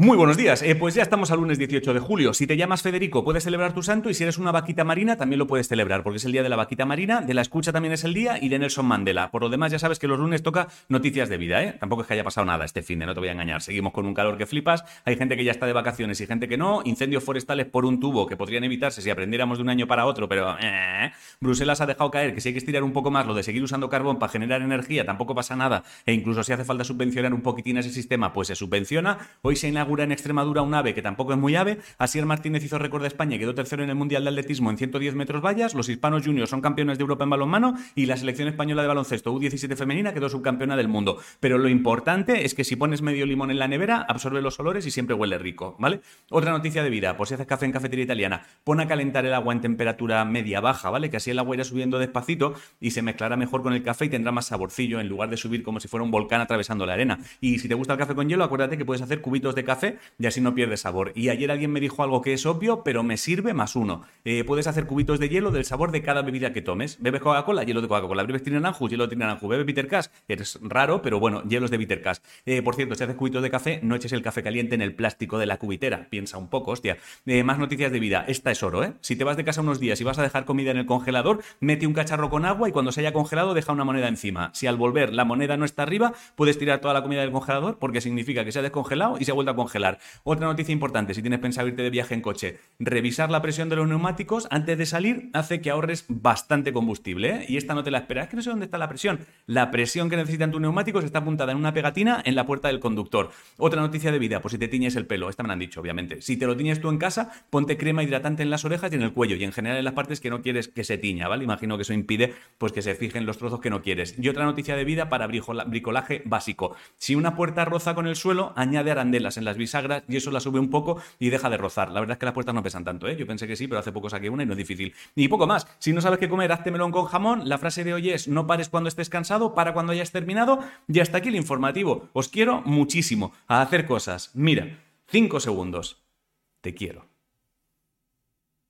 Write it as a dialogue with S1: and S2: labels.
S1: Muy buenos días. Eh, pues ya estamos al lunes 18 de julio. Si te llamas Federico, puedes celebrar tu santo y si eres una vaquita marina, también lo puedes celebrar, porque es el día de la vaquita marina, de la escucha también es el día y de Nelson Mandela. Por lo demás, ya sabes que los lunes toca noticias de vida, ¿eh? Tampoco es que haya pasado nada este fin de, no te voy a engañar. Seguimos con un calor que flipas. Hay gente que ya está de vacaciones y gente que no. Incendios forestales por un tubo que podrían evitarse si aprendiéramos de un año para otro, pero eh, Bruselas ha dejado caer que si hay que estirar un poco más lo de seguir usando carbón para generar energía, tampoco pasa nada. E incluso si hace falta subvencionar un poquitín ese sistema, pues se subvenciona. Hoy se inaugura en Extremadura un ave que tampoco es muy ave. Asier Martínez hizo récord de España y quedó tercero en el Mundial de Atletismo en 110 metros vallas. Los hispanos juniors son campeones de Europa en balonmano y la selección española de baloncesto U17 femenina quedó subcampeona del mundo. Pero lo importante es que si pones medio limón en la nevera, absorbe los olores y siempre huele rico, ¿vale? Otra noticia de vida, por si haces café en cafetería italiana, pon a calentar el agua en temperatura media baja, ¿vale? Que así el agua irá subiendo despacito y se mezclará mejor con el café y tendrá más saborcillo en lugar de subir como si fuera un volcán atravesando la arena. Y si te gusta el café con hielo, acuérdate que puedes hacer cubitos de café y así no pierdes sabor. Y ayer alguien me dijo algo que es obvio, pero me sirve más uno. Eh, puedes hacer cubitos de hielo del sabor de cada bebida que tomes. Bebes Coca-Cola, hielo de Coca-Cola. Bebes Trinanju, hielo de Trinanju. Bebes Peter Cash, eres raro, pero bueno, hielos de Bitter Cash. Eh, por cierto, si haces cubitos de café, no eches el café caliente en el plástico de la cubitera. Piensa un poco, hostia. Eh, más noticias de vida. Esta es oro, ¿eh? Si te vas de casa unos días y vas a dejar comida en el congelador, mete un cacharro con agua y cuando se haya congelado, deja una moneda encima. Si al volver la moneda no está arriba, puedes tirar toda la comida del congelador porque significa que se ha descongelado y se ha vuelto a congelar. Otra noticia importante, si tienes pensado irte de viaje en coche, revisar la presión de los neumáticos antes de salir hace que ahorres bastante combustible. ¿eh? Y esta no te la esperas. Es que no sé dónde está la presión. La presión que necesitan tus neumáticos está apuntada en una pegatina en la puerta del conductor. Otra noticia de vida, pues si te tiñes el pelo, esta me la han dicho, obviamente. Si te lo tiñes tú en casa, ponte crema hidratante en las orejas y en el cuello y en general en las partes que no quieres que se tiña, ¿vale? Imagino que eso impide pues que se fijen los trozos que no quieres. Y otra noticia de vida para bricolaje básico. Si una puerta roza con el suelo, añade arandelas en las bisagras y eso la sube un poco y deja de rozar. La verdad es que las puertas no pesan tanto, ¿eh? Yo pensé que sí, pero hace poco saqué una y no es difícil. Y poco más. Si no sabes qué comer, hazte melón con jamón. La frase de hoy es no pares cuando estés cansado, para cuando hayas terminado. Y hasta aquí el informativo. Os quiero muchísimo a hacer cosas. Mira, cinco segundos. Te quiero.